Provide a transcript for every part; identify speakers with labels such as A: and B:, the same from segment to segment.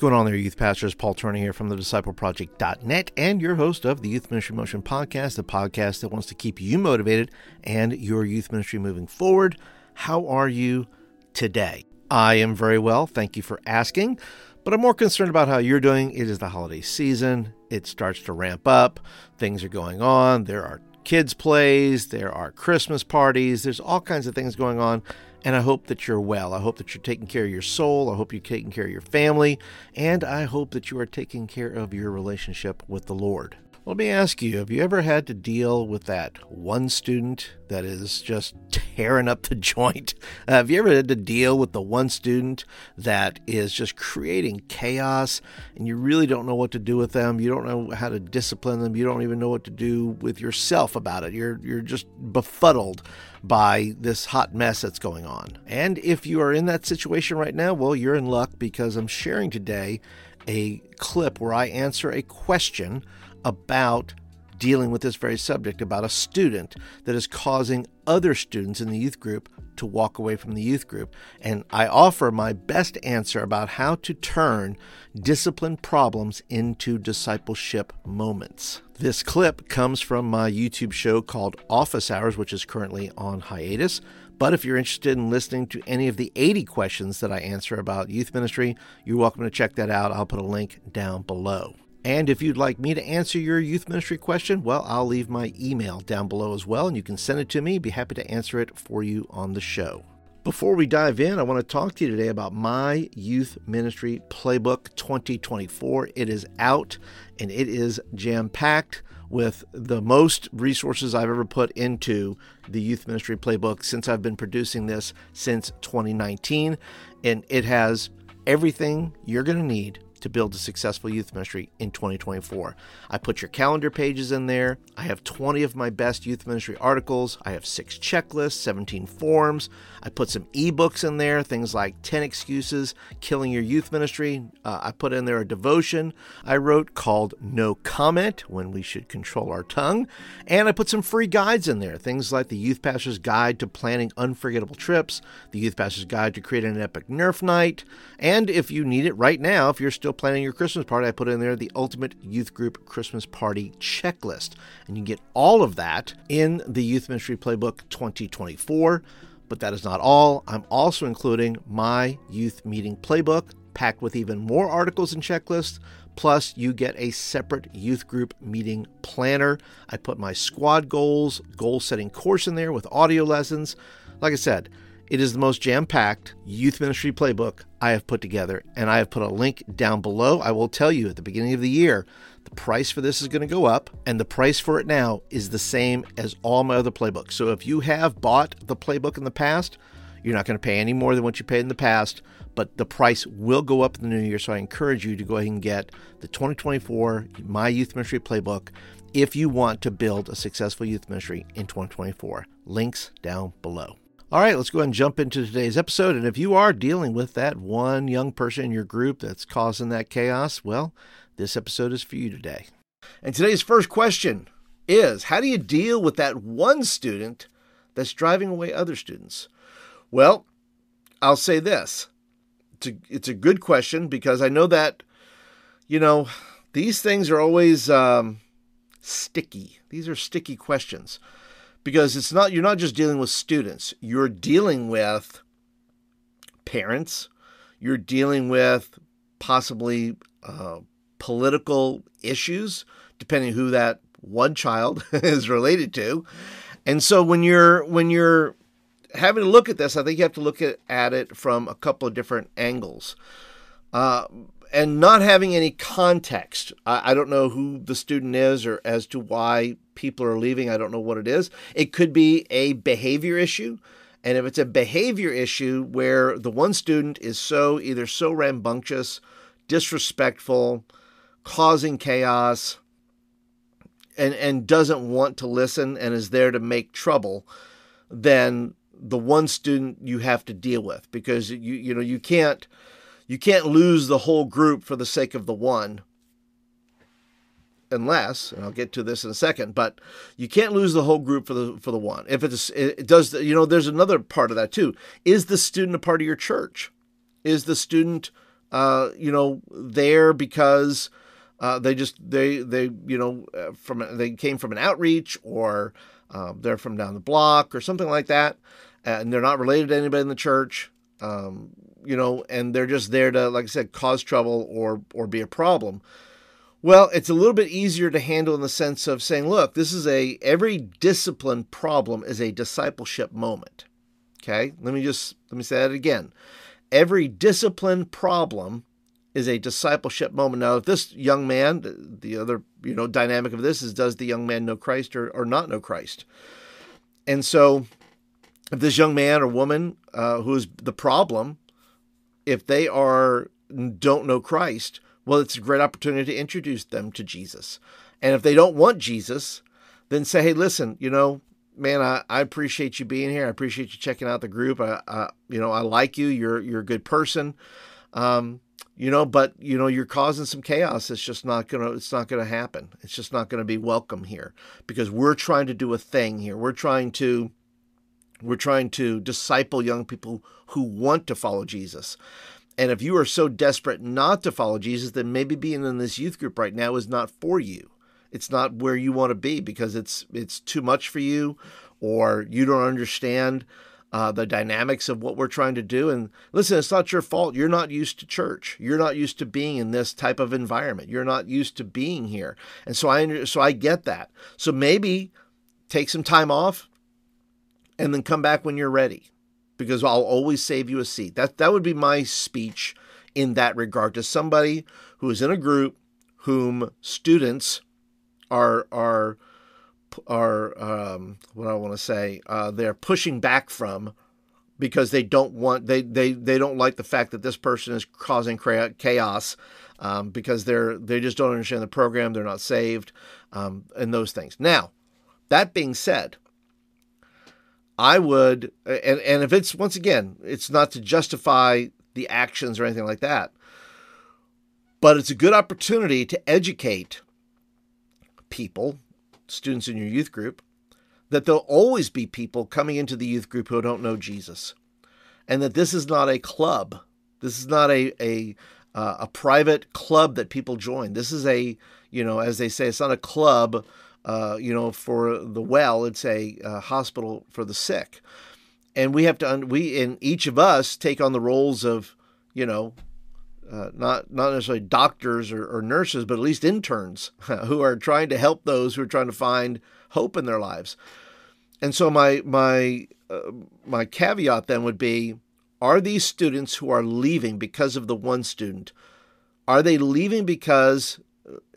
A: going on there, youth pastors? Paul Turner here from the discipleproject.net and your host of the Youth Ministry Motion podcast, the podcast that wants to keep you motivated and your youth ministry moving forward. How are you today? I am very well. Thank you for asking. But I'm more concerned about how you're doing. It is the holiday season. It starts to ramp up. Things are going on. There are kids' plays, there are Christmas parties, there's all kinds of things going on. And I hope that you're well. I hope that you're taking care of your soul. I hope you're taking care of your family. And I hope that you are taking care of your relationship with the Lord. Let me ask you have you ever had to deal with that one student that is just tearing up the joint? Uh, have you ever had to deal with the one student that is just creating chaos and you really don't know what to do with them? You don't know how to discipline them. You don't even know what to do with yourself about it. You're, you're just befuddled by this hot mess that's going on. And if you are in that situation right now, well, you're in luck because I'm sharing today a clip where I answer a question about dealing with this very subject about a student that is causing other students in the youth group to walk away from the youth group. And I offer my best answer about how to turn discipline problems into discipleship moments. This clip comes from my YouTube show called Office Hours, which is currently on hiatus. But if you're interested in listening to any of the 80 questions that I answer about youth ministry, you're welcome to check that out. I'll put a link down below. And if you'd like me to answer your youth ministry question, well, I'll leave my email down below as well, and you can send it to me. Be happy to answer it for you on the show. Before we dive in, I want to talk to you today about my youth ministry playbook 2024. It is out and it is jam packed with the most resources I've ever put into the youth ministry playbook since I've been producing this since 2019. And it has everything you're going to need to build a successful youth ministry in 2024. I put your calendar pages in there. I have 20 of my best youth ministry articles. I have six checklists, 17 forms. I put some ebooks in there, things like 10 excuses killing your youth ministry. Uh, I put in there a devotion I wrote called No Comment When We Should Control Our Tongue. And I put some free guides in there, things like the Youth Pastor's Guide to Planning Unforgettable Trips, the Youth Pastor's Guide to Creating an Epic Nerf Night. And if you need it right now, if you're still still planning your Christmas party, I put in there the Ultimate Youth Group Christmas Party Checklist. And you can get all of that in the Youth Ministry Playbook 2024. But that is not all. I'm also including my youth meeting playbook, packed with even more articles and checklists. Plus, you get a separate youth group meeting planner. I put my squad goals, goal setting course in there with audio lessons. Like I said, it is the most jam packed youth ministry playbook I have put together, and I have put a link down below. I will tell you at the beginning of the year, the price for this is going to go up, and the price for it now is the same as all my other playbooks. So if you have bought the playbook in the past, you're not going to pay any more than what you paid in the past, but the price will go up in the new year. So I encourage you to go ahead and get the 2024 My Youth Ministry Playbook if you want to build a successful youth ministry in 2024. Links down below. All right, let's go ahead and jump into today's episode. And if you are dealing with that one young person in your group that's causing that chaos, well, this episode is for you today. And today's first question is How do you deal with that one student that's driving away other students? Well, I'll say this it's a, it's a good question because I know that, you know, these things are always um, sticky. These are sticky questions because it's not you're not just dealing with students. You're dealing with parents. You're dealing with possibly uh, political issues depending who that one child is related to. And so when you're when you're having to look at this i think you have to look at, at it from a couple of different angles. Uh, and not having any context. I, I, don't know who the student is or as to why people are leaving. I don't know what it is. It could be a behavior issue. And if it's a behavior issue where the one student is so either so rambunctious, disrespectful, causing chaos, and, and doesn't want to listen and is there to make trouble, then the one student you have to deal with because you you know you can't you can't lose the whole group for the sake of the one. Unless, and I'll get to this in a second, but you can't lose the whole group for the for the one. If it's it does, you know, there's another part of that too. Is the student a part of your church? Is the student uh, you know, there because uh, they just they they you know uh, from they came from an outreach or um, they're from down the block or something like that, and they're not related to anybody in the church. Um, you know, and they're just there to, like I said, cause trouble or or be a problem. Well, it's a little bit easier to handle in the sense of saying, look, this is a every discipline problem is a discipleship moment. Okay? Let me just let me say that again. Every discipline problem is a discipleship moment. Now, if this young man, the other, you know, dynamic of this is does the young man know Christ or, or not know Christ? And so if this young man or woman uh, who is the problem, if they are don't know Christ, well, it's a great opportunity to introduce them to Jesus. And if they don't want Jesus, then say, hey, listen, you know, man, I, I appreciate you being here. I appreciate you checking out the group. I, I you know, I like you. You're you're a good person. Um, you know, but you know, you're causing some chaos. It's just not gonna. It's not gonna happen. It's just not gonna be welcome here because we're trying to do a thing here. We're trying to. We're trying to disciple young people who want to follow Jesus. And if you are so desperate not to follow Jesus, then maybe being in this youth group right now is not for you. It's not where you want to be because it's it's too much for you, or you don't understand uh, the dynamics of what we're trying to do. And listen, it's not your fault. You're not used to church. You're not used to being in this type of environment. You're not used to being here. And so I so I get that. So maybe take some time off, and then come back when you're ready because I'll always save you a seat. That that would be my speech in that regard to somebody who is in a group whom students are are are um, what I want to say uh, they're pushing back from because they don't want they they they don't like the fact that this person is causing chaos um, because they're they just don't understand the program they're not saved um, and those things. Now that being said, I would, and, and if it's, once again, it's not to justify the actions or anything like that, but it's a good opportunity to educate people, students in your youth group, that there'll always be people coming into the youth group who don't know Jesus, and that this is not a club. This is not a a uh, a private club that people join. This is a you know, as they say, it's not a club uh, you know, for the well, it's a uh, hospital for the sick. And we have to, un- we, and each of us take on the roles of, you know, uh, not not necessarily doctors or, or, nurses, but at least interns who are trying to help those who are trying to find hope in their lives. And so my my uh, my caveat then would be: Are these students who are leaving because of the one student? Are they leaving because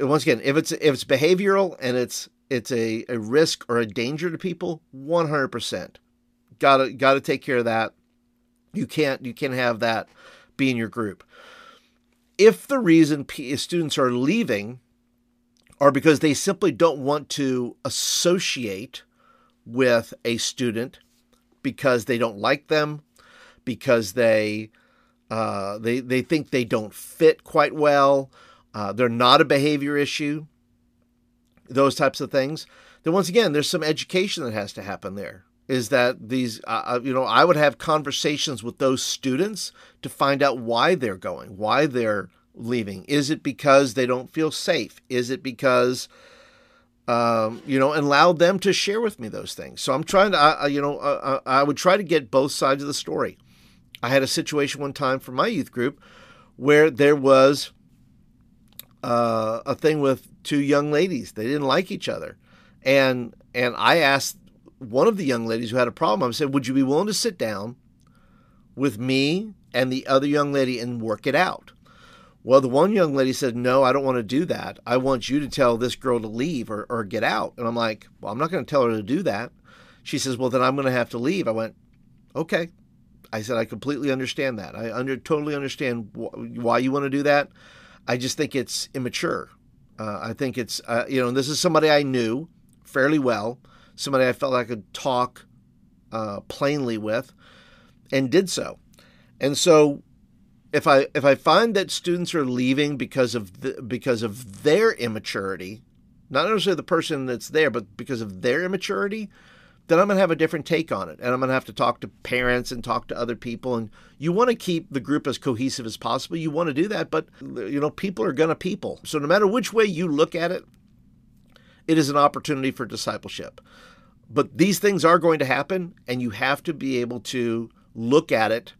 A: once again, if it's if it's behavioral and it's it's a, a risk or a danger to people, 100%. Gotta gotta take care of that. You can't you can't have that be in your group. If the reason students are leaving are because they simply don't want to associate with a student because they don't like them, because they uh, they they think they don't fit quite well, uh, they're not a behavior issue, those types of things, then once again, there's some education that has to happen there. Is that these, uh, uh, you know, I would have conversations with those students to find out why they're going, why they're leaving. Is it because they don't feel safe? Is it because, um, you know, and allow them to share with me those things? So I'm trying to, I, you know, uh, uh, I would try to get both sides of the story. I had a situation one time for my youth group where there was uh, a thing with two young ladies. They didn't like each other, and and I asked one of the young ladies who had a problem. I said, "Would you be willing to sit down with me and the other young lady and work it out?" Well, the one young lady said, "No, I don't want to do that. I want you to tell this girl to leave or, or get out." And I'm like, "Well, I'm not going to tell her to do that." She says, "Well, then I'm going to have to leave." I went, "Okay." I said, "I completely understand that. I under totally understand wh- why you want to do that." I just think it's immature. Uh, I think it's, uh, you know, this is somebody I knew fairly well, somebody I felt I could talk uh, plainly with, and did so. And so, if I if I find that students are leaving because of the, because of their immaturity, not necessarily the person that's there, but because of their immaturity, then I'm going to have a different take on it. And I'm going to have to talk to parents and talk to other people. And you want to keep the group as cohesive as possible. You want to do that, but you know, people are going to people. So no matter which way you look at it, it is an opportunity for discipleship. But these things are going to happen, and you have to be able to look at it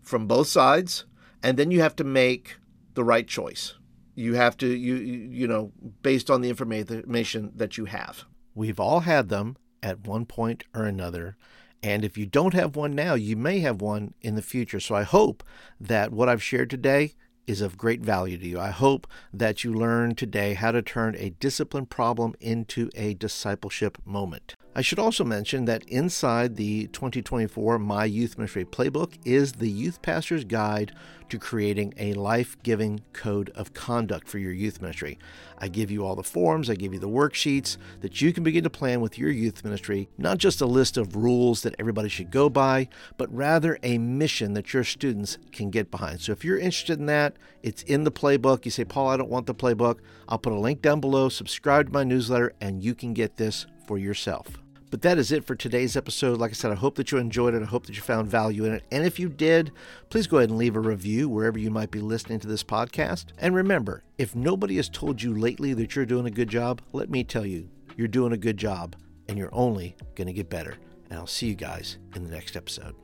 A: from both sides, and then you have to make the right choice. You have to, you you know, based on the information that you have. We've all had them at one point or another. And if you don't have one now, you may have one in the future. So I hope that what I've shared today is of great value to you. I hope that you learn today how to turn a discipline problem into a discipleship moment. I should also mention that inside the 2024 My Youth Ministry Playbook is the Youth Pastor's Guide to Creating a Life Giving Code of Conduct for your youth ministry. I give you all the forms, I give you the worksheets that you can begin to plan with your youth ministry, not just a list of rules that everybody should go by, but rather a mission that your students can get behind. So if you're interested in that, it's in the playbook. You say, Paul, I don't want the playbook. I'll put a link down below. Subscribe to my newsletter, and you can get this for yourself. But that is it for today's episode. Like I said, I hope that you enjoyed it. I hope that you found value in it. And if you did, please go ahead and leave a review wherever you might be listening to this podcast. And remember, if nobody has told you lately that you're doing a good job, let me tell you, you're doing a good job and you're only going to get better. And I'll see you guys in the next episode.